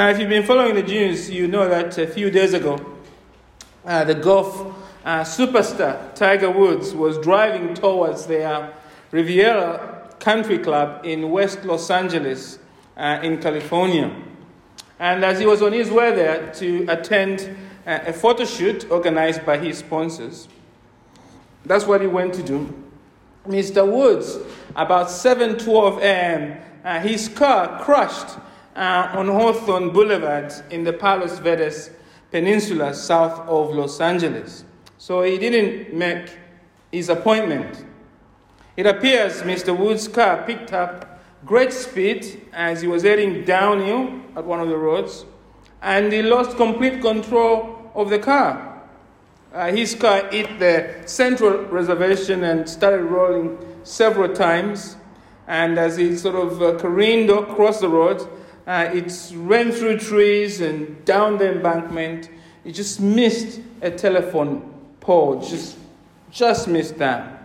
Now, if you've been following the news, you know that a few days ago, uh, the golf uh, superstar Tiger Woods was driving towards their Riviera Country Club in West Los Angeles, uh, in California. And as he was on his way there to attend uh, a photo shoot organized by his sponsors, that's what he went to do. Mr. Woods, about 7:12 a.m., uh, his car crashed uh, on Hawthorne Boulevard in the Palos Verdes Peninsula, south of Los Angeles. So he didn't make his appointment. It appears Mr. Wood's car picked up great speed as he was heading downhill at one of the roads, and he lost complete control of the car. Uh, his car hit the central reservation and started rolling several times. And as he sort of uh, careened across the road, uh, it ran through trees and down the embankment. It just missed a telephone pole, just, just missed that.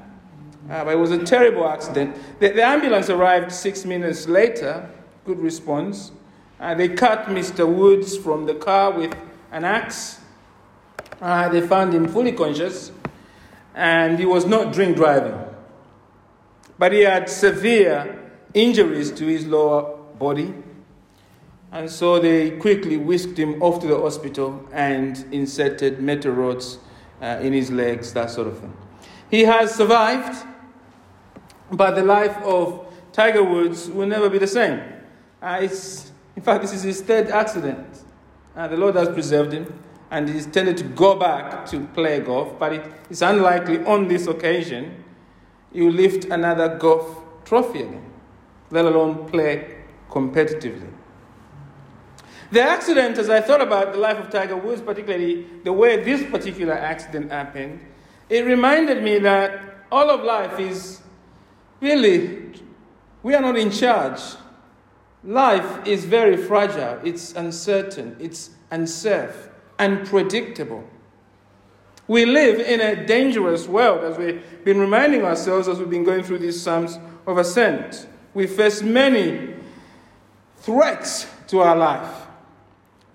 Uh, but it was a terrible accident. The, the, ambulance arrived six minutes later, good response. Uh, they cut Mr. Woods from the car with an axe uh, they found him fully conscious and he was not drink driving. But he had severe injuries to his lower body. And so they quickly whisked him off to the hospital and inserted metal rods uh, in his legs, that sort of thing. He has survived, but the life of Tiger Woods will never be the same. Uh, it's, in fact, this is his third accident. Uh, the Lord has preserved him and he's tended to go back to play golf, but it is unlikely on this occasion you lift another golf trophy again, let alone play competitively. The accident, as I thought about the life of Tiger Woods, particularly the way this particular accident happened, it reminded me that all of life is really, we are not in charge. Life is very fragile, it's uncertain, it's unsafe unpredictable. We live in a dangerous world, as we've been reminding ourselves as we've been going through these Psalms of Ascent. We face many threats to our life.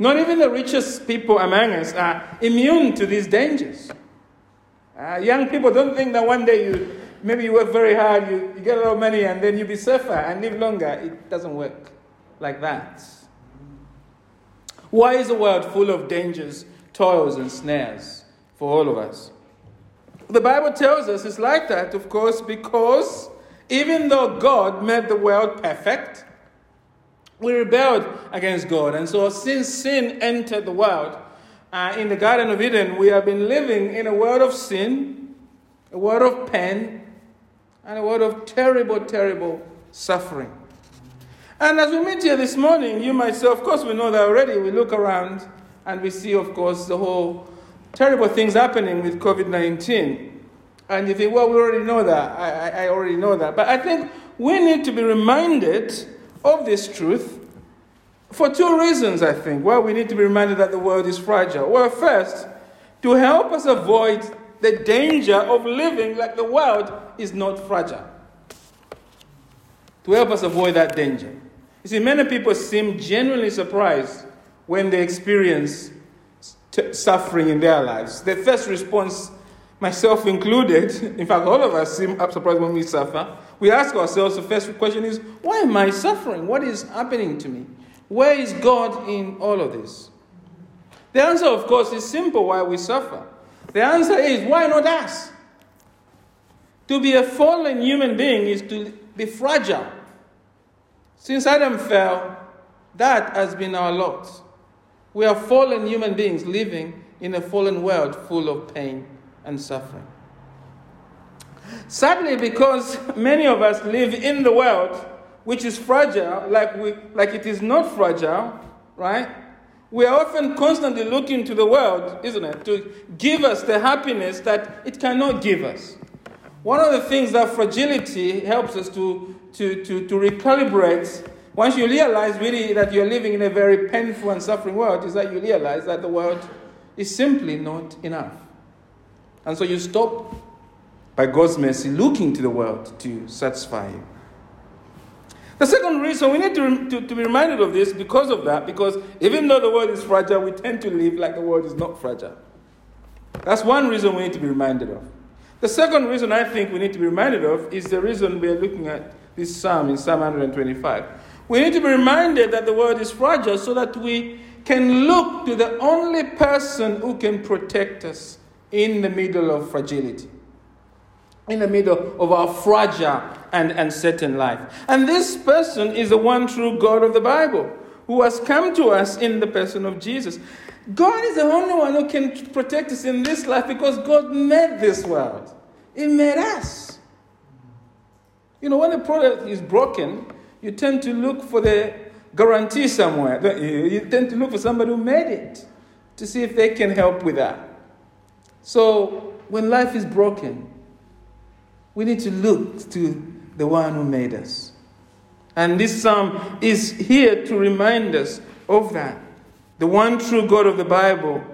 Not even the richest people among us are immune to these dangers. Uh, young people don't think that one day you maybe you work very hard, you, you get a lot of money, and then you be safer and live longer. It doesn't work like that. Why is the world full of dangers, toils, and snares for all of us? The Bible tells us it's like that, of course, because even though God made the world perfect, we rebelled against God. And so, since sin entered the world uh, in the Garden of Eden, we have been living in a world of sin, a world of pain, and a world of terrible, terrible suffering. And as we meet here this morning, you might say, of course, we know that already. We look around and we see, of course, the whole terrible things happening with COVID 19. And you think, well, we already know that. I, I already know that. But I think we need to be reminded of this truth for two reasons, I think. Well, we need to be reminded that the world is fragile. Well, first, to help us avoid the danger of living like the world is not fragile. To help us avoid that danger. You see, many people seem genuinely surprised when they experience t- suffering in their lives. The first response, myself included, in fact, all of us seem surprised when we suffer. We ask ourselves the first question is, why am I suffering? What is happening to me? Where is God in all of this? The answer, of course, is simple why we suffer. The answer is, why not us? To be a fallen human being is to be fragile. Since Adam fell, that has been our lot. We are fallen human beings living in a fallen world full of pain and suffering. Sadly, because many of us live in the world which is fragile, like, we, like it is not fragile, right? We are often constantly looking to the world, isn't it, to give us the happiness that it cannot give us. One of the things that fragility helps us to, to, to, to recalibrate, once you realize really that you're living in a very painful and suffering world, is that you realize that the world is simply not enough. And so you stop, by God's mercy, looking to the world to satisfy you. The second reason we need to, to, to, be reminded of this because of that, because even though the world is fragile, we tend to live like the world is not fragile. That's one reason we need to be reminded of. The second reason I think we need to be reminded of is the reason we are looking at this psalm in Psalm 125. We need to be reminded that the world is fragile so that we can look to the only person who can protect us in the middle of fragility, in the middle of our fragile and uncertain life. And this person is the one true God of the Bible who has come to us in the person of Jesus. God is the only one who can protect us in this life because God made this world. He made us. You know, when a product is broken, you tend to look for the guarantee somewhere. You tend to look for somebody who made it to see if they can help with that. So, when life is broken, we need to look to the one who made us. And this psalm is here to remind us of that. The one true God of the Bible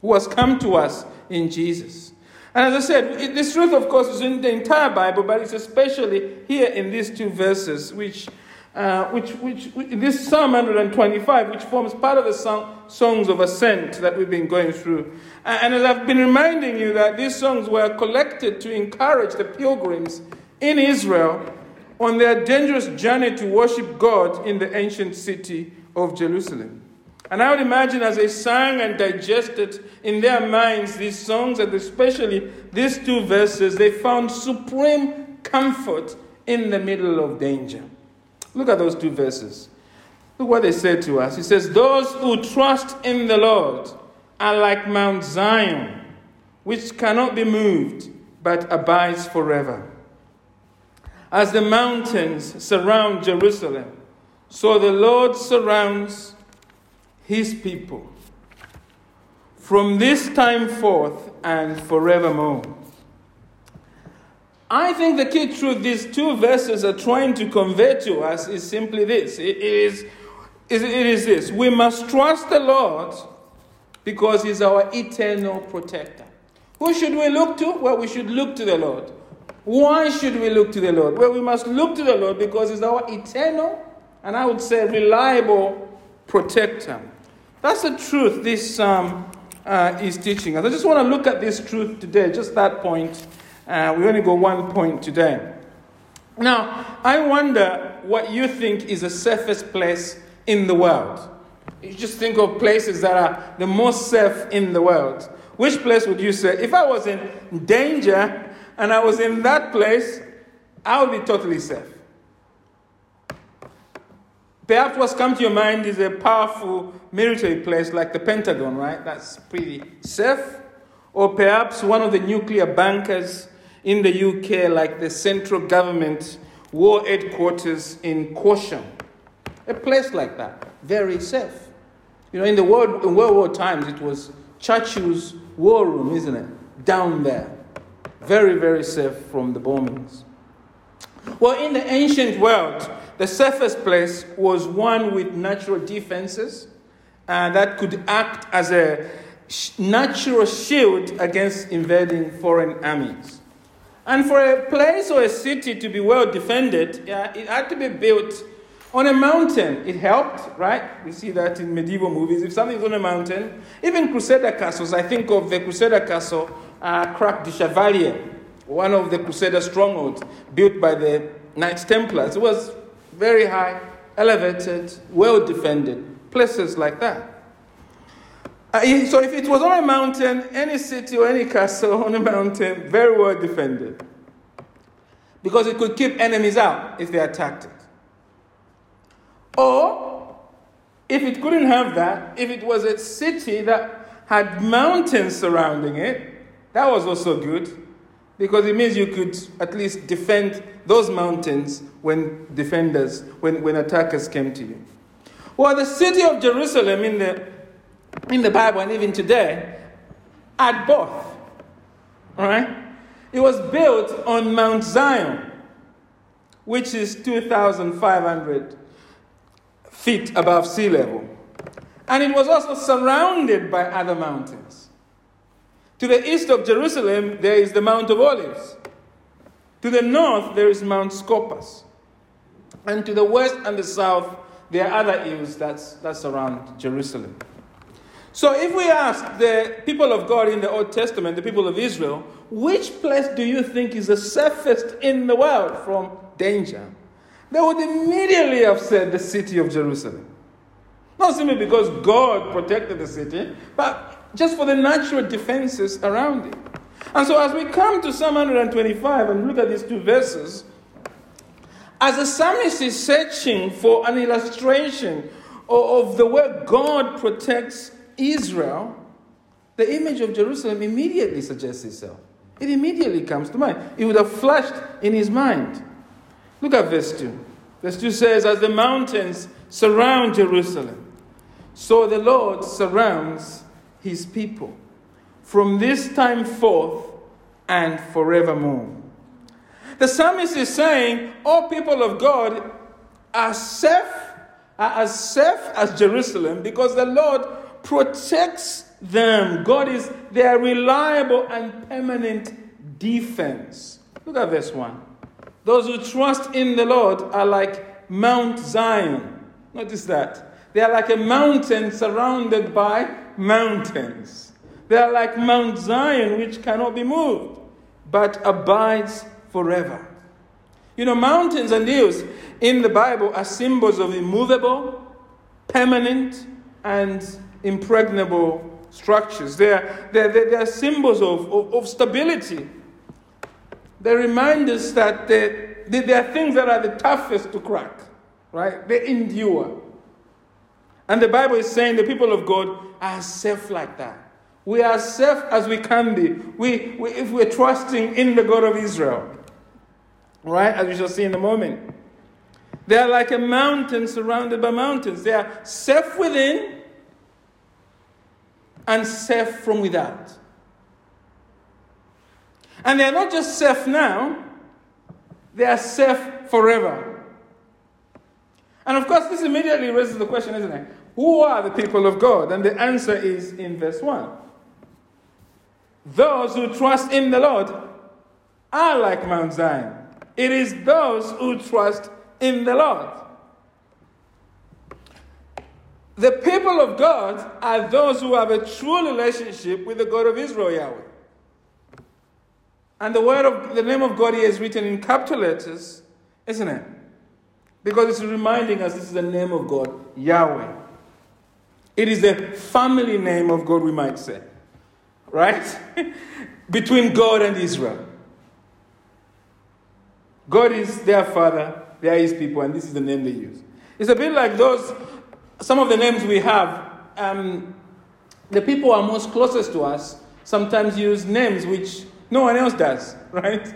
who has come to us in Jesus. And as I said, this truth, of course, is in the entire Bible, but it's especially here in these two verses, which, uh, which, which, which, this Psalm 125, which forms part of the song, songs of ascent that we've been going through. And as I've been reminding you that these songs were collected to encourage the pilgrims in Israel on their dangerous journey to worship God in the ancient city of Jerusalem. And I would imagine as they sang and digested in their minds these songs, and especially these two verses, they found supreme comfort in the middle of danger. Look at those two verses. Look what they said to us. He says, Those who trust in the Lord are like Mount Zion, which cannot be moved, but abides forever. As the mountains surround Jerusalem, so the Lord surrounds his people from this time forth and forevermore. I think the key truth these two verses are trying to convey to us is simply this it is, it is this we must trust the Lord because He's our eternal protector. Who should we look to? Well, we should look to the Lord. Why should we look to the Lord? Well, we must look to the Lord because He's our eternal and I would say reliable protector. That's the truth this psalm uh, is teaching us. I just want to look at this truth today, just that point. Uh, we only go one point today. Now, I wonder what you think is the safest place in the world. You just think of places that are the most safe in the world. Which place would you say? If I was in danger, and I was in that place, I would be totally safe. Perhaps what's come to your mind is a powerful military place like the Pentagon, right? That's pretty safe. Or perhaps one of the nuclear bunkers in the UK, like the central government war headquarters in Corsham. A place like that, very safe. You know, in the world, in World War times, it was Churchill's war room, isn't it? Down there very, very safe from the bombings. Well, in the ancient world, the safest place was one with natural defenses uh, that could act as a natural shield against invading foreign armies. And for a place or a city to be well defended, it had to be built on a mountain. It helped, right? We see that in medieval movies. If something's on a mountain, even Crusader castles, I think of the Crusader castle uh, Crac du Chevalier, one of the Crusader strongholds built by the Knights Templars. It was very high, elevated, well defended, places like that. Uh, so if it was on a mountain, any city or any castle on a mountain, very well defended. Because it could keep enemies out if they attacked it. Or, if it couldn't have that, if it was a city that had mountains surrounding it, that was also good because it means you could at least defend those mountains when defenders, when, when attackers came to you. Well, the city of Jerusalem in the, in the Bible and even today at both. All right? It was built on Mount Zion, which is 2,500 feet above sea level. And it was also surrounded by other mountains. To the east of Jerusalem, there is the Mount of Olives. To the north, there is Mount Scopus. And to the west and the south, there are other hills that's, that's around Jerusalem. So if we ask the people of God in the Old Testament, the people of Israel, which place do you think is the safest in the world from danger? They would immediately have said the city of Jerusalem. Not simply because God protected the city, but just for the natural defenses around it. And so, as we come to Psalm 125 and look at these two verses, as the psalmist is searching for an illustration of the way God protects Israel, the image of Jerusalem immediately suggests itself. It immediately comes to mind. It would have flashed in his mind. Look at verse 2. Verse 2 says, As the mountains surround Jerusalem, so the Lord surrounds his people from this time forth and forevermore. The psalmist is saying, All people of God are safe, are as safe as Jerusalem because the Lord protects them. God is their reliable and permanent defense. Look at this 1. Those who trust in the Lord are like Mount Zion. Notice that. They are like a mountain surrounded by mountains. They are like Mount Zion, which cannot be moved, but abides forever. You know, mountains and hills in the Bible are symbols of immovable, permanent, and impregnable structures. They are, they are, they are symbols of, of, of, stability. They remind us that they, they, they are things that are the toughest to crack, right? They endure. And the Bible is saying the people of God are safe like that. We are safe as we can be. We, we, if we're trusting in the God of Israel, right? As we shall see in a moment. They are like a mountain surrounded by mountains. They are safe within and safe from without. And they are not just safe now, they are safe forever. And of course, this immediately raises the question, isn't it? Who are the people of God? And the answer is in verse 1. Those who trust in the Lord are like Mount Zion. It is those who trust in the Lord. The people of God are those who have a true relationship with the God of Israel, Yahweh. And the word of the name of God here is written in capital letters, isn't it? Because it's reminding us this is the name of God, Yahweh. It is the family name of God, we might say. Right? Between God and Israel. God is their father, they are his people, and this is the name they use. It's a bit like those, some of the names we have. Um, the people who are most closest to us sometimes use names which no one else does, right?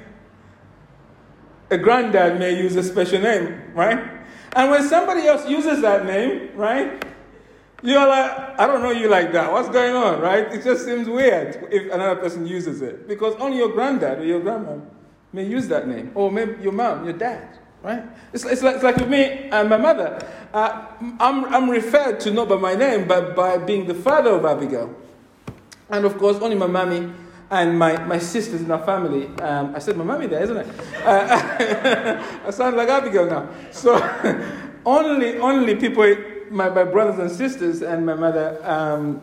A granddad may use a special name, right? And when somebody else uses that name, right? You're like, I don't know you like that. What's going on, right? It just seems weird if another person uses it. Because only your granddad or your grandma may use that name. Or maybe your mom, your dad, right? It's, it's, like, it's like with me and my mother. Uh, I'm, I'm referred to not by my name, but by being the father of Abigail. And of course, only my mommy and my, my sisters in our family. Um, I said my mommy there, isn't it? Uh, I sound like Abigail now. So only, only people my, my brothers and sisters and my mother um,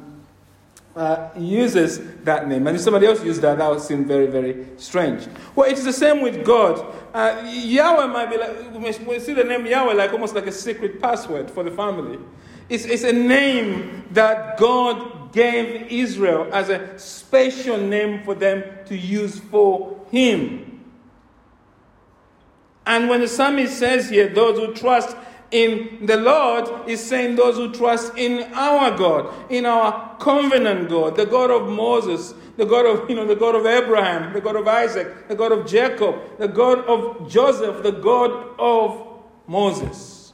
uh, uses that name. And if somebody else used that, that would seem very, very strange. Well, it is the same with God. Uh, Yahweh might be like, we see the name Yahweh like almost like a secret password for the family. It's, it's a name that God gave Israel as a special name for them to use for Him. And when the psalmist says here, those who trust in the Lord is saying those who trust in our God, in our covenant God, the God of Moses, the God of, you know, the God of Abraham, the God of Isaac, the God of Jacob, the God of Joseph, the God of Moses.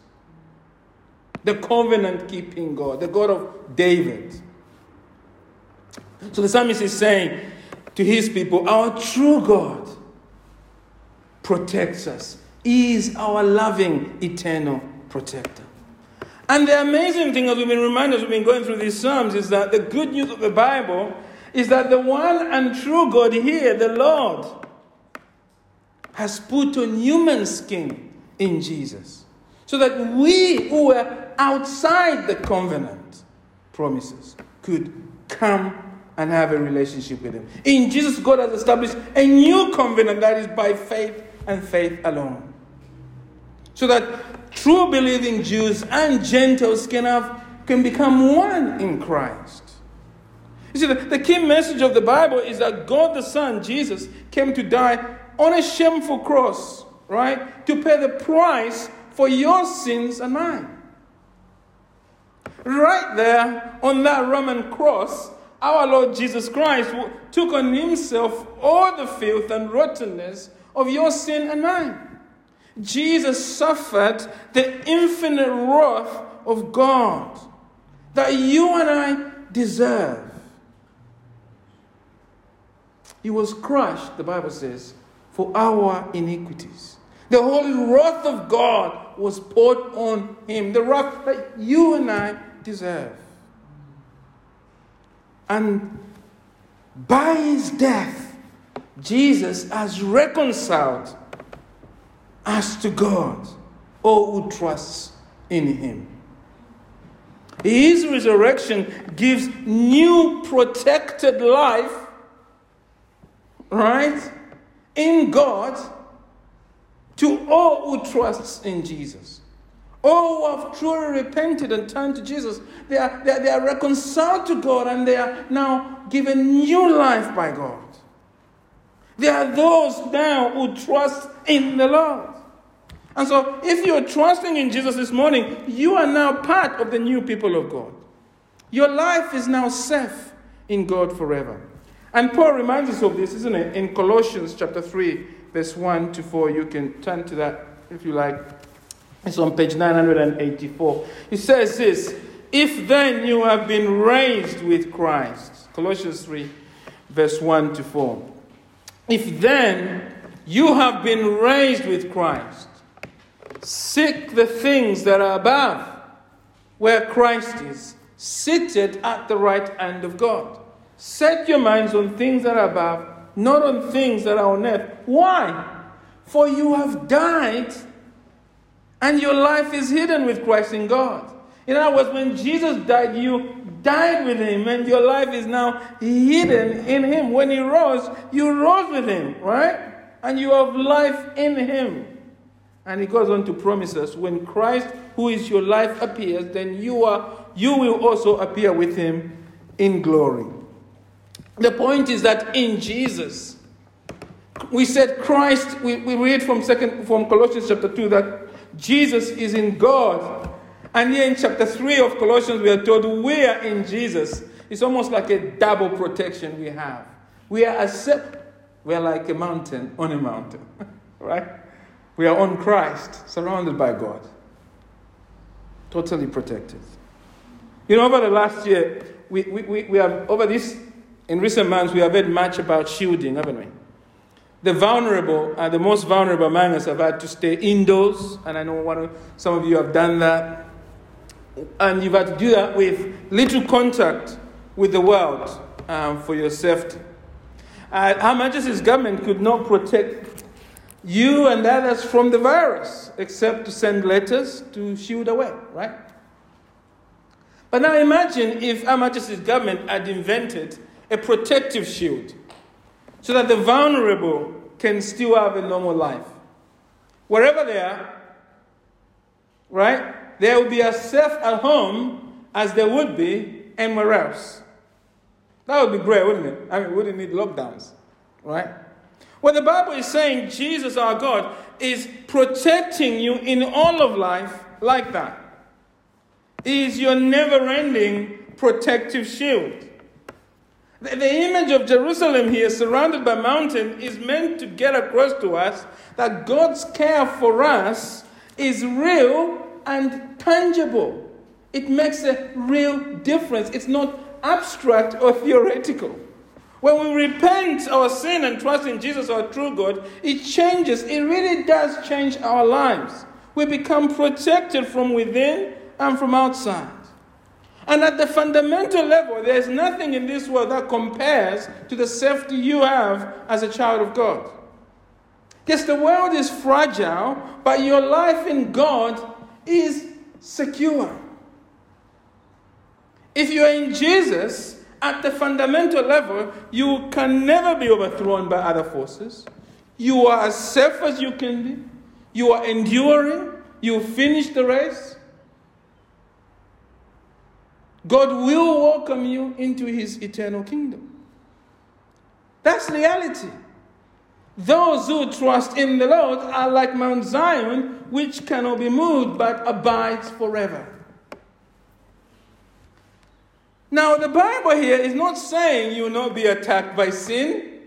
The covenant keeping God, the God of David. So the psalmist is saying to his people, Our true God protects us, is our loving, eternal protector. And the amazing thing, as we've been reminded, as we've been going through these Psalms, is that the good news of the Bible is that the one and true God here, the Lord, has put on human skin in Jesus. So that we who were outside the covenant promises could come and have a relationship with Him. In Jesus, God has established a new covenant that is by faith and faith alone. So that true believing Jews and Gentiles can, have, can become one in Christ. You see, the, the key message of the Bible is that God the Son, Jesus, came to die on a shameful cross, right? To pay the price for your sins and mine. Right there on that Roman cross, our Lord Jesus Christ took on himself all the filth and rottenness of your sin and mine. Jesus suffered the infinite wrath of God that you and I deserve. He was crushed, the Bible says, for our iniquities. The holy wrath of God was poured on him, the wrath that you and I deserve. And by his death, Jesus has reconciled us to God, all who trust in him. His resurrection gives new protected life, right, in God to all who trusts in Jesus. All who have truly repented and turned to Jesus, they are, they, are, they are reconciled to God and they are now given new life by God. There are those now who trust in the Lord. And so, if you're trusting in Jesus this morning, you are now part of the new people of God. Your life is now safe in God forever. And Paul reminds us of this, isn't it? In Colossians chapter 3, verse 1 to 4. You can turn to that if you like. It's on page 984. He says this If then you have been raised with Christ, Colossians 3, verse 1 to 4. If then you have been raised with Christ, seek the things that are above, where Christ is, seated at the right hand of God. Set your minds on things that are above, not on things that are on earth. Why? For you have died and your life is hidden with Christ in God. In other words, when Jesus died, you died with him, and your life is now hidden in him. When he rose, you rose with him, right? And you have life in him. And he goes on to promise us when Christ, who is your life, appears, then you are you will also appear with him in glory. The point is that in Jesus, we said Christ, we, we read from second from Colossians chapter 2 that Jesus is in God. And here in chapter 3 of Colossians, we are told we are in Jesus. It's almost like a double protection we have. We are accept, we are like a mountain on a mountain, right? We are on Christ, surrounded by God, totally protected. You know, over the last year, we, we, we, we have, over this, in recent months, we have heard much about shielding, haven't we? the vulnerable and the most vulnerable among us have had to stay indoors, and I know one of, some of you have done that. And you've had to do that with little contact with the world um, for your safety. Uh, Her Majesty's government could not protect you and others from the virus except to send letters to shield away, right? But now imagine if Her Majesty's government had invented a protective shield so that the vulnerable can still have a normal life. Wherever they are, right? They will be as safe at home as they would be anywhere else. That would be great, wouldn't it? I mean, we wouldn't need lockdowns, right? What the Bible is saying, Jesus our God, is protecting you in all of life like that. He is your never ending protective shield. The, the image of Jerusalem here, surrounded by mountains, is meant to get across to us that God's care for us is real and tangible. It makes a real difference. It's not abstract or theoretical. When we repent our sin and trust in Jesus, our true God, it changes. It really does change our lives. We become protected from within and from outside. And at the fundamental level, there's nothing in this world that compares to the safety you have as a child of God. Yes, the world is fragile, but your life in God is secure. If you are in Jesus, at the fundamental level, you can never be overthrown by other forces. You are as safe as you can be. You are enduring. You finish the race. God will welcome you into his eternal kingdom. That's reality. Those who trust in the Lord are like Mount Zion, which cannot be moved but abides forever. Now, the Bible here is not saying you will not be attacked by sin.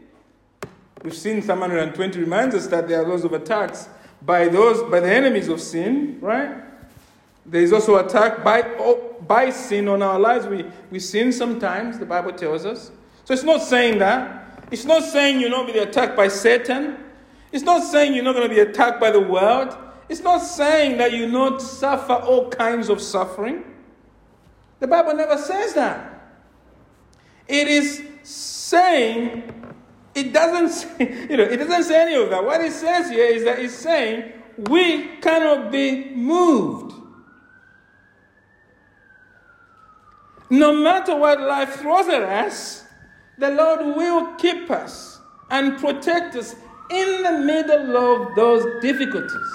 We've seen Psalm 120 reminds us that there are lots of attacks by those by the enemies of sin, right? There is also attack by, oh, by sin on our lives. We, we sin sometimes, the Bible tells us. So it's not saying that. It's not saying you're not going to be attacked by Satan. It's not saying you're not going to be attacked by the world. It's not saying that you not suffer all kinds of suffering. The Bible never says that. It is saying, it doesn't say, you know, it doesn't say any of that. What it says here is that it's saying we cannot be moved. No matter what life throws at us, the Lord will keep us and protect us in the middle of those difficulties.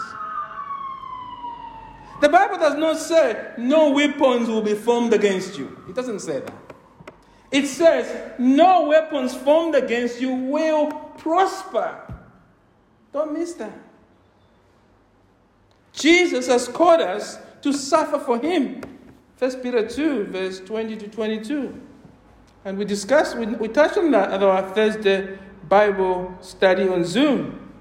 The Bible does not say no weapons will be formed against you. It doesn't say that. It says no weapons formed against you will prosper. Don't miss that. Jesus has called us to suffer for him. 1 Peter 2, verse 20 to 22. And we discussed, we, we touched on that at our Thursday Bible study on Zoom.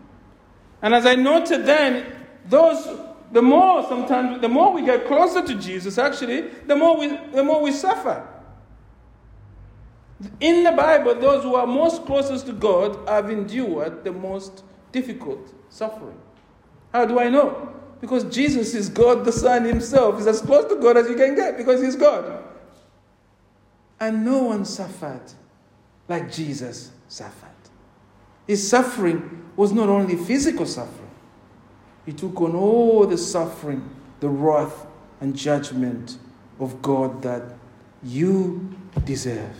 And as I noted then, those the more sometimes, the more we get closer to Jesus, actually, the more we, the more we suffer. In the Bible, those who are most closest to God have endured the most difficult suffering. How do I know? Because Jesus is God the Son Himself. He's as close to God as you can get because He's God. And no one suffered like Jesus suffered. His suffering was not only physical suffering, he took on all the suffering, the wrath, and judgment of God that you deserve.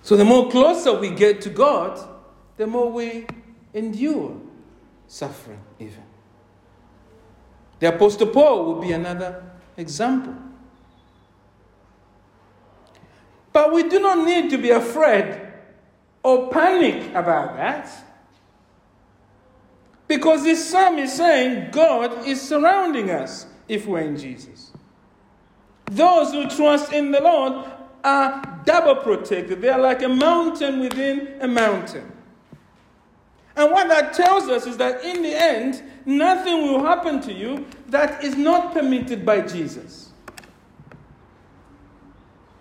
So, the more closer we get to God, the more we endure suffering, even. The Apostle Paul would be another example. But we do not need to be afraid or panic about that. Because this psalm is saying God is surrounding us if we're in Jesus. Those who trust in the Lord are double protected. They are like a mountain within a mountain. And what that tells us is that in the end, nothing will happen to you that is not permitted by Jesus.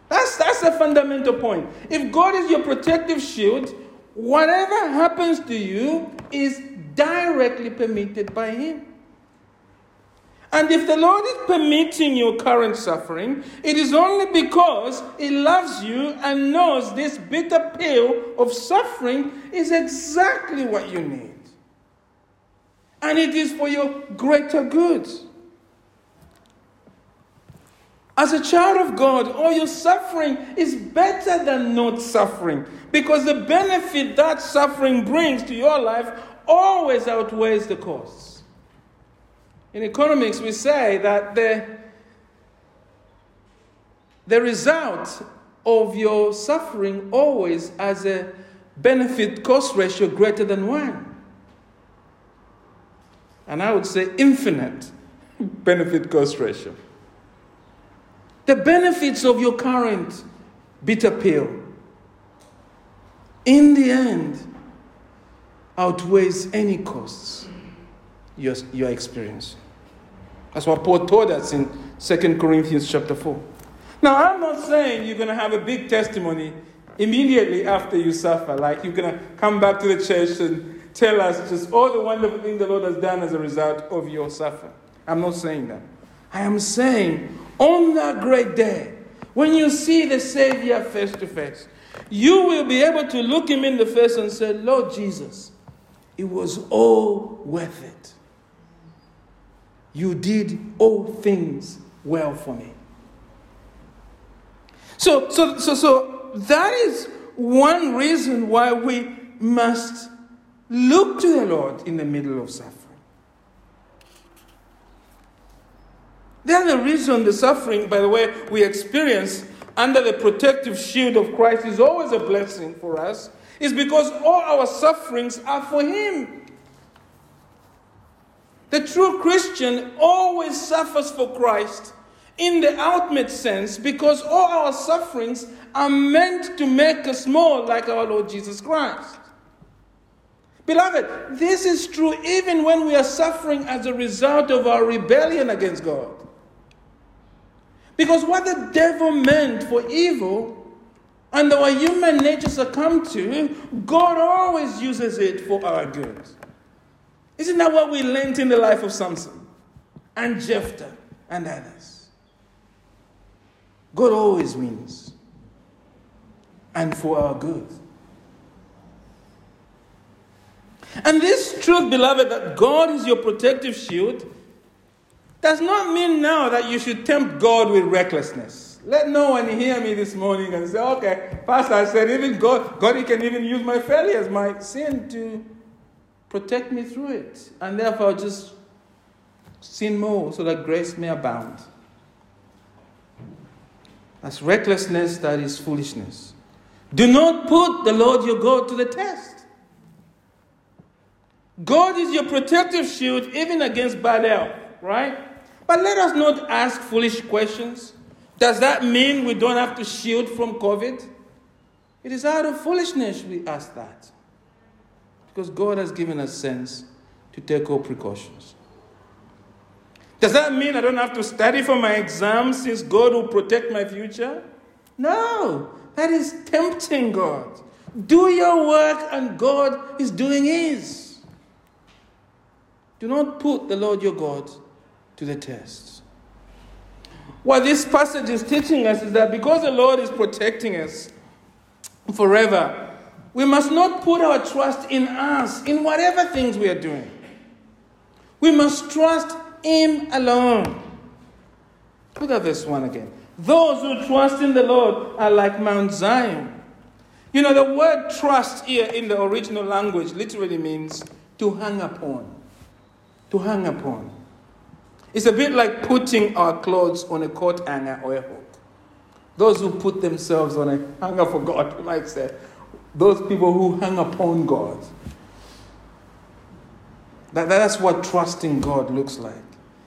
That's, that's a fundamental point. If God is your protective shield, whatever happens to you is directly permitted by Him. And if the Lord is permitting your current suffering, it is only because He loves you and knows this bitter pill of suffering is exactly what you need. And it is for your greater good. As a child of God, all your suffering is better than not suffering because the benefit that suffering brings to your life always outweighs the costs. In economics, we say that the, the result of your suffering always has a benefit cost ratio greater than one. And I would say infinite benefit cost ratio. The benefits of your current bitter pill, in the end, outweighs any costs you're, you're. That's what Paul told us in 2 Corinthians chapter 4. Now, I'm not saying you're going to have a big testimony immediately after you suffer, like you're going to come back to the church and tell us just all the wonderful things the Lord has done as a result of your suffering. I'm not saying that. I am saying on that great day, when you see the Savior face to face, you will be able to look him in the face and say, Lord Jesus, it was all worth it. You did all things well for me. So, so, so, so that is one reason why we must look to the Lord in the middle of suffering. The other reason the suffering, by the way, we experience under the protective shield of Christ is always a blessing for us is because all our sufferings are for Him. The true Christian always suffers for Christ in the ultimate sense because all our sufferings are meant to make us more like our Lord Jesus Christ. Beloved, this is true even when we are suffering as a result of our rebellion against God. Because what the devil meant for evil and our human nature succumb to, God always uses it for our good. Isn't that what we learned in the life of Samson and Jephthah and others? God always wins, and for our good. And this truth, beloved, that God is your protective shield, does not mean now that you should tempt God with recklessness. Let no one hear me this morning and say, okay, Pastor, I said, even God, God He can even use my failures, my sin to protect me through it. And therefore, just sin more so that grace may abound. That's recklessness, that is foolishness. Do not put the Lord your God to the test. God is your protective shield even against bad health, right? But let us not ask foolish questions. Does that mean we don't have to shield from COVID? It is out of foolishness we ask that. Because God has given us sense to take all precautions. Does that mean I don't have to study for my exams since God will protect my future? No, that is tempting God. Do your work and God is doing His. Do not put the Lord your God to the test. What this passage is teaching us is that because the Lord is protecting us forever, we must not put our trust in us, in whatever things we are doing. We must trust Him alone. Look at this one again. Those who trust in the Lord are like Mount Zion. You know, the word trust here in the original language literally means to hang upon. To hang upon. It's a bit like putting our clothes on a coat hanger or a hook. Those who put themselves on a hanger for God, we might say. Those people who hang upon God. That, that's what trusting God looks like.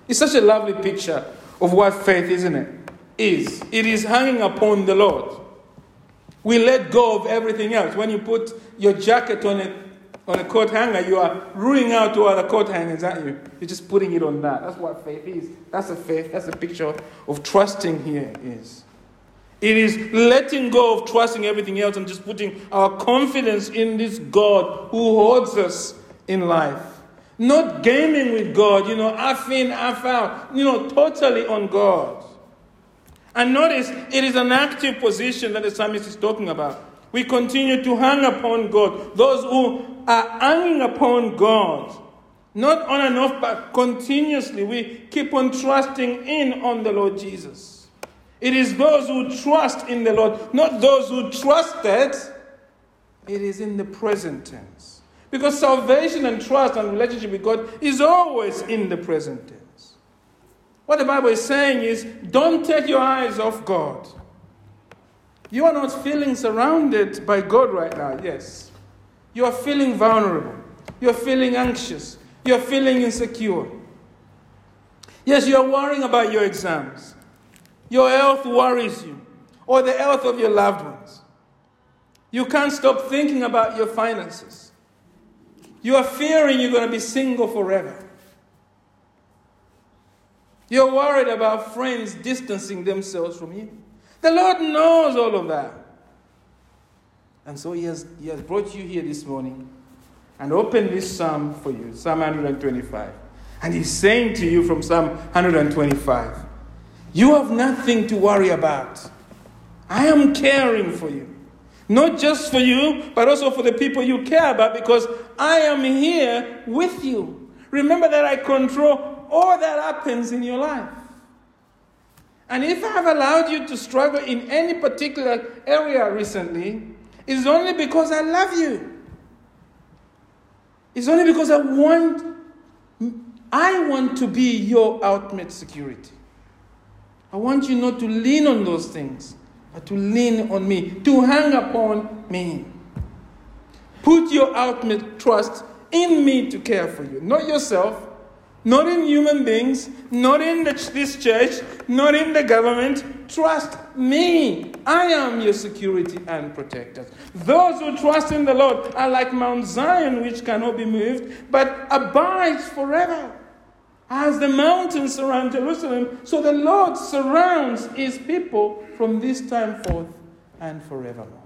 It's such a lovely picture of what faith, isn't it? Is. It is hanging upon the Lord. We let go of everything else. When you put your jacket on a, on a coat hanger, you are ruling out all other coat hangers, aren't you? You're just putting it on that. That's what faith is. That's a faith. That's a picture of trusting here is. It is letting go of trusting everything else and just putting our confidence in this God who holds us in life. Not gaming with God, you know, half in, half out, you know, totally on God. And notice it is an active position that the psalmist is talking about. We continue to hang upon God. Those who are hanging upon God, not on and off, but continuously, we keep on trusting in on the Lord Jesus. It is those who trust in the Lord, not those who trusted. It is in the present tense. Because salvation and trust and relationship with God is always in the present tense. What the Bible is saying is don't take your eyes off God. You are not feeling surrounded by God right now, yes. You are feeling vulnerable. You are feeling anxious. You are feeling insecure. Yes, you are worrying about your exams. Your health worries you, or the health of your loved ones. You can't stop thinking about your finances. You are fearing you're going to be single forever. You're worried about friends distancing themselves from you. The Lord knows all of that. And so he has, he has brought you here this morning and opened this psalm for you, Psalm 125. And he's saying to you from Psalm 125, You have nothing to worry about. I am caring for you. Not just for you, but also for the people you care about, because I am here with you. Remember that I control all that happens in your life. And if I have allowed you to struggle in any particular area recently, it's only because I love you. It's only because I want I want to be your ultimate security. I want you not to lean on those things, but to lean on me, to hang upon me. Put your ultimate trust in me to care for you, not yourself, not in human beings, not in the, this church, not in the government. Trust me. I am your security and protector. Those who trust in the Lord are like Mount Zion, which cannot be moved, but abides forever. As the mountains surround Jerusalem, so the Lord surrounds his people from this time forth and forevermore.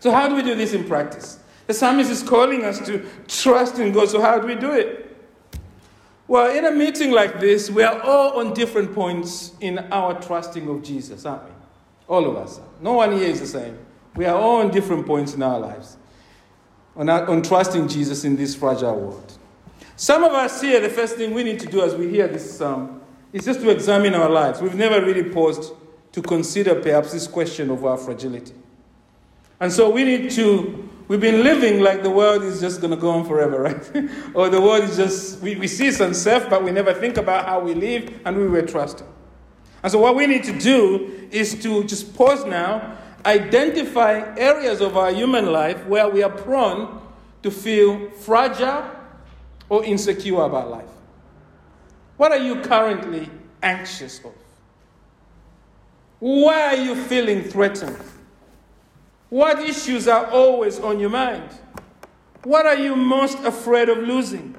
So, how do we do this in practice? The psalmist is calling us to trust in God. So, how do we do it? Well, in a meeting like this, we are all on different points in our trusting of Jesus, aren't we? All of us. No one here is the same. We are all on different points in our lives on, our, on trusting Jesus in this fragile world. Some of us here, the first thing we need to do as we hear this psalm is just to examine our lives. We've never really paused to consider perhaps this question of our fragility. And so we need to We've been living like the world is just going to go on forever, right? or the world is just, we, we see some stuff, but we never think about how we live and we were trusting. And so, what we need to do is to just pause now, identify areas of our human life where we are prone to feel fragile or insecure about life. What are you currently anxious of? Why are you feeling threatened? What issues are always on your mind? What are you most afraid of losing?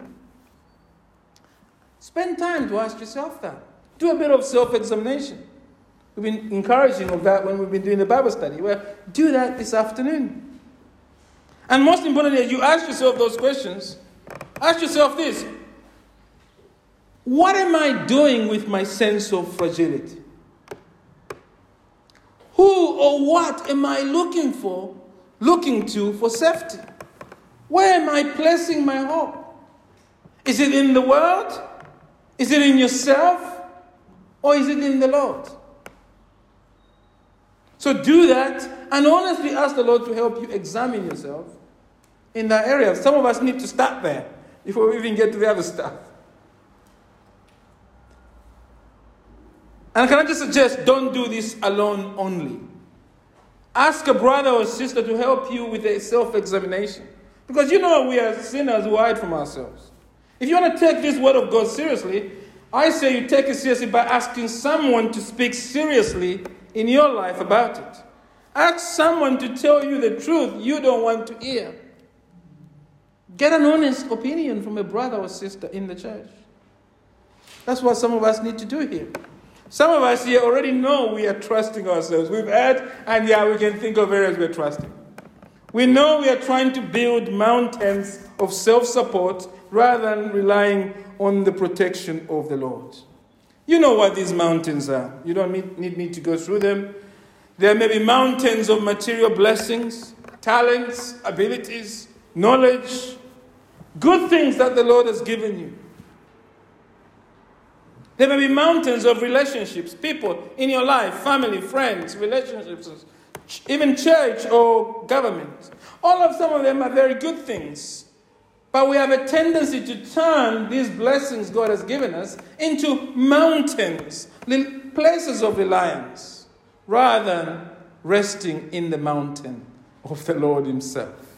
Spend time to ask yourself that. Do a bit of self examination. We've been encouraging of that when we've been doing the Bible study. Well, do that this afternoon. And most importantly, as you ask yourself those questions, ask yourself this What am I doing with my sense of fragility? Who or what am I looking for, looking to for safety? Where am I placing my hope? Is it in the world? Is it in yourself? Or is it in the Lord? So do that and honestly ask the Lord to help you examine yourself in that area. Some of us need to start there before we even get to the other stuff. And can I just suggest don't do this alone only? Ask a brother or sister to help you with a self examination. Because you know we are sinners who hide from ourselves. If you want to take this word of God seriously, I say you take it seriously by asking someone to speak seriously in your life about it. Ask someone to tell you the truth you don't want to hear. Get an honest opinion from a brother or sister in the church. That's what some of us need to do here. Some of us here already know we are trusting ourselves. We've had, and yeah, we can think of areas we're trusting. We know we are trying to build mountains of self support rather than relying on the protection of the Lord. You know what these mountains are. You don't need me to go through them. There may be mountains of material blessings, talents, abilities, knowledge, good things that the Lord has given you. There may be mountains of relationships, people in your life, family, friends, relationships, even church or government. All of some of them are very good things. But we have a tendency to turn these blessings God has given us into mountains, places of reliance, rather than resting in the mountain of the Lord Himself.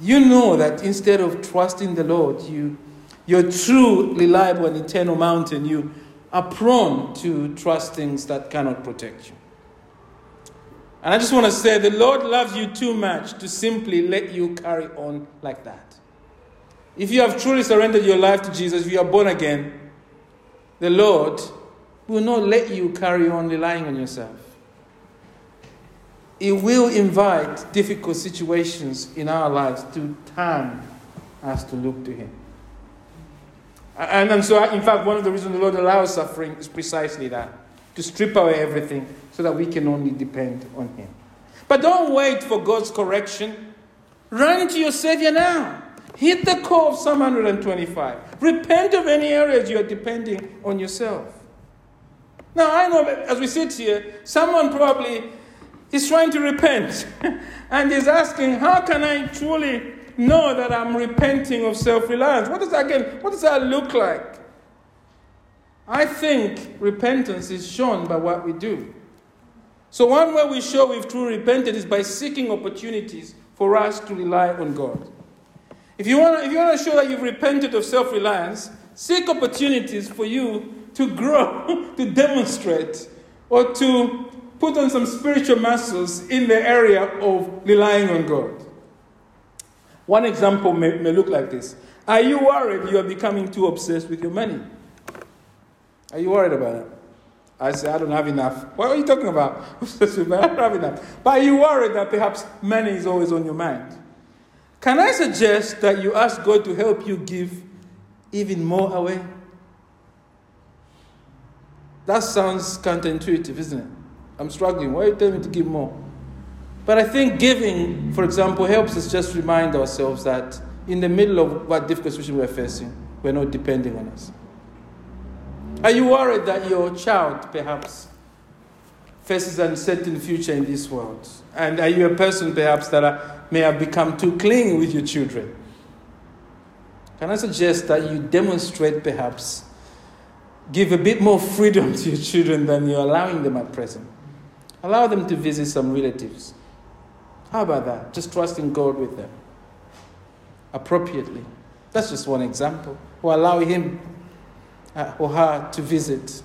You know that instead of trusting the Lord, you your true, reliable, and eternal mountain, you are prone to trust things that cannot protect you. And I just want to say the Lord loves you too much to simply let you carry on like that. If you have truly surrendered your life to Jesus, you are born again, the Lord will not let you carry on relying on yourself. It will invite difficult situations in our lives to turn us to look to Him. And, and so, in fact, one of the reasons the Lord allows suffering is precisely that to strip away everything so that we can only depend on Him. But don't wait for God's correction. Run to your Savior now. Hit the call of Psalm 125. Repent of any areas you are depending on yourself. Now, I know as we sit here, someone probably is trying to repent and he's asking, How can I truly know that I'm repenting of self reliance? What does that again? What does that look like? I think repentance is shown by what we do. So, one way we show we've truly repented is by seeking opportunities for us to rely on God. If you want if you want to show that you've repented of self reliance, seek opportunities for you to grow, to demonstrate, or to put on some spiritual muscles in the area of relying on God. One example may, may look like this Are you worried you are becoming too obsessed with your money? Are you worried about it? I say, I don't have enough. What are you talking about? I don't have enough. But are you worried that perhaps money is always on your mind? Can I suggest that you ask God to help you give even more away? That sounds counterintuitive, isn't it? I'm struggling. Why are you telling me to give more? But I think giving, for example, helps us just remind ourselves that in the middle of what difficult situation we're facing, we're not depending on us. Are you worried that your child perhaps faces an uncertain future in this world? And are you a person perhaps that may have become too clingy with your children? Can I suggest that you demonstrate perhaps, give a bit more freedom to your children than you're allowing them at present? Allow them to visit some relatives. How about that? Just trusting God with them appropriately. That's just one example. Or allow Him uh, or her to visit.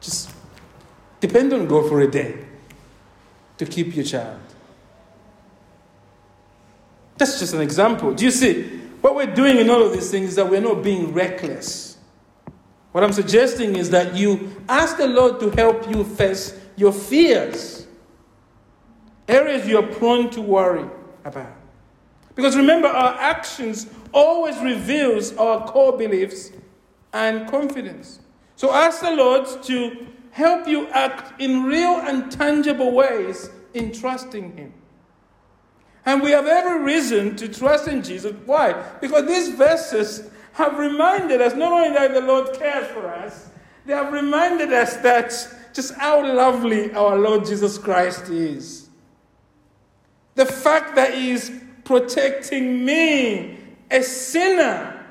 Just depend on God for a day to keep your child. That's just an example. Do you see? What we're doing in all of these things is that we're not being reckless. What I'm suggesting is that you ask the Lord to help you face your fears, areas you're prone to worry about. Because remember, our actions always reveals our core beliefs and confidence. So ask the Lord to help you act in real and tangible ways in trusting Him. And we have every reason to trust in Jesus. Why? Because these verses have reminded us not only that the Lord cares for us, they have reminded us that just how lovely our Lord Jesus Christ is. The fact that He is protecting me, a sinner,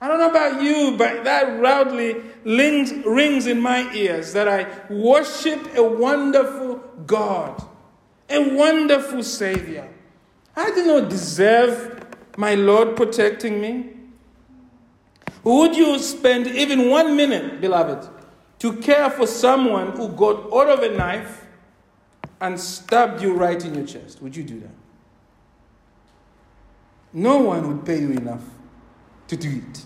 I don't know about you, but that loudly rings, rings in my ears that I worship a wonderful God, a wonderful Savior. I do not deserve my Lord protecting me. Would you spend even one minute, beloved, to care for someone who got out of a knife and stabbed you right in your chest? Would you do that? No one would pay you enough to do it.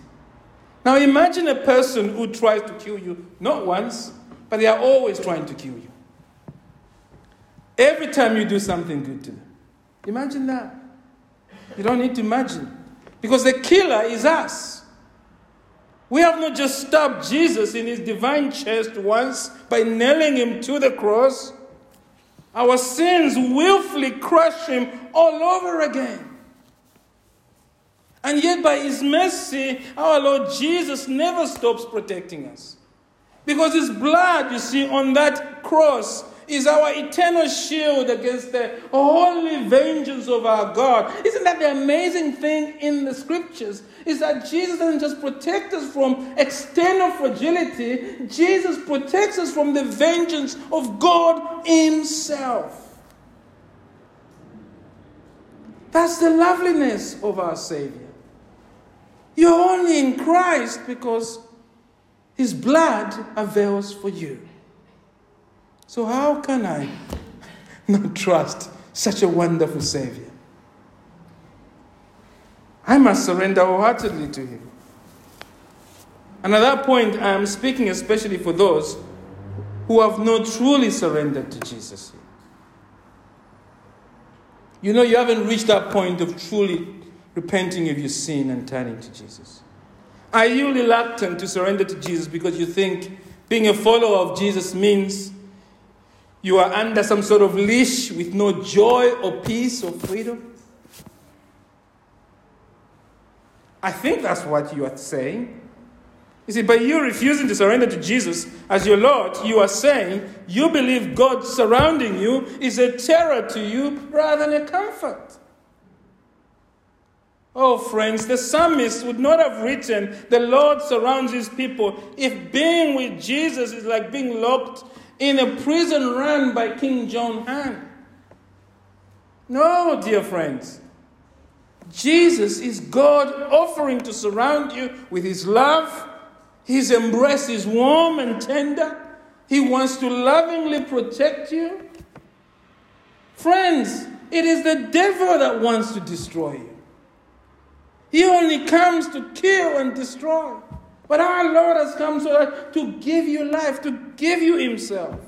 Now imagine a person who tries to kill you not once, but they are always trying to kill you. Every time you do something good to them. Imagine that. You don't need to imagine. Because the killer is us. We have not just stabbed Jesus in his divine chest once by nailing him to the cross. Our sins willfully crush him all over again. And yet, by His mercy, our Lord Jesus never stops protecting us. Because His blood, you see, on that cross is our eternal shield against the holy vengeance of our God. Isn't that the amazing thing in the scriptures? Is that Jesus doesn't just protect us from external fragility, Jesus protects us from the vengeance of God Himself. That's the loveliness of our Savior. You're only in Christ because His blood avails for you. So, how can I not trust such a wonderful Savior? I must surrender wholeheartedly to Him. And at that point, I am speaking especially for those who have not truly surrendered to Jesus. You know, you haven't reached that point of truly repenting of your sin and turning to Jesus? Are you reluctant to surrender to Jesus because you think Being a follower of Jesus means you are under some sort of leash with no joy or peace or freedom. I think that's what you are saying. You see, by you refusing to surrender to Jesus as your Lord, you are saying you believe God surrounding you is a terror to you rather than a comfort. Oh, friends, the psalmist would not have written, The Lord surrounds his people, if being with Jesus is like being locked in a prison run by Kim Jong Un. No, dear friends. Jesus is God offering to surround you with his love. His embrace is warm and tender. He wants to lovingly protect you. Friends, it is the devil that wants to destroy you. He only comes to kill and destroy. But our Lord has come so that to give you life, to give you Himself,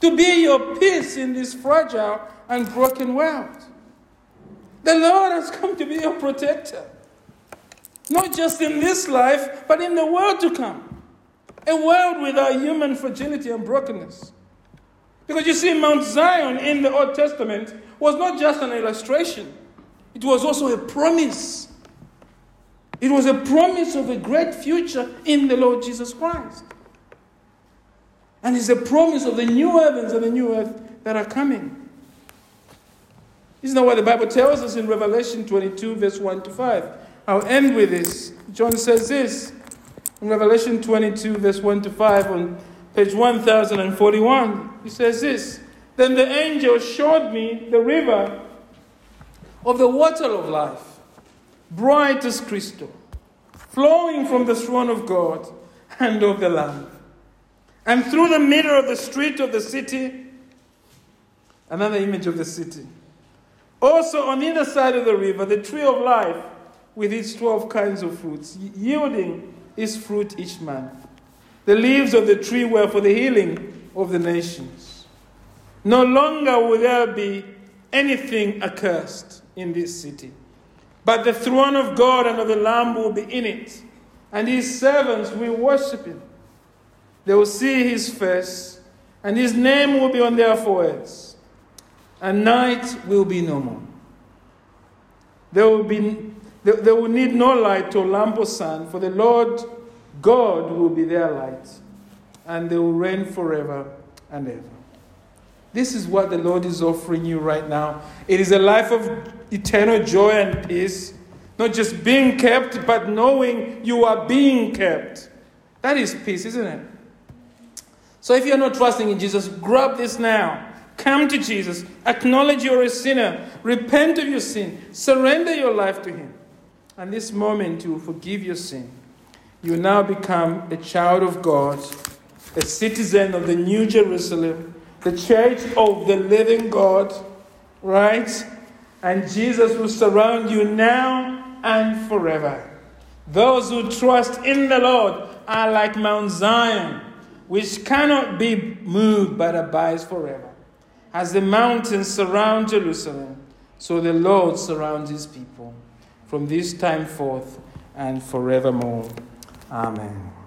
to be your peace in this fragile and broken world. The Lord has come to be your protector, not just in this life, but in the world to come. A world without human fragility and brokenness. Because you see, Mount Zion in the Old Testament was not just an illustration, it was also a promise it was a promise of a great future in the Lord Jesus Christ. And it's a promise of the new heavens and the new earth that are coming. Isn't that what the Bible tells us in Revelation 22, verse 1 to 5? I'll end with this. John says this in Revelation 22, verse 1 to 5, on page 1041. He says this Then the angel showed me the river of the water of life bright as crystal, flowing from the throne of God and of the Lamb. And through the middle of the street of the city, another image of the city. Also, on either side of the river, the tree of life with its 12 kinds of fruits, yielding its fruit each month. The leaves of the tree were for the healing of the nations. No longer will there be anything accursed in this city but the throne of God and of the Lamb will be in it, and his servants will worship him. They will see his face, and his name will be on their foreheads, and night will be no more. There will, be, they, they will need no light or lamp or sun, for the Lord God will be their light, and they will reign forever and ever. This is what the Lord is offering you right now. It is a life of eternal joy and peace. Not just being kept, but knowing you are being kept. That is peace, isn't it? So if you're not trusting in Jesus, grab this now. Come to Jesus. Acknowledge you're a sinner. Repent of your sin. Surrender your life to Him. And this moment, you will forgive your sin. You now become a child of God, a citizen of the New Jerusalem, the church of the living God, right? And Jesus will surround you now and forever. Those who trust in the Lord are like Mount Zion, which cannot be moved but abides forever. As the mountains surround Jerusalem, so the Lord surrounds his people from this time forth and forevermore. Amen.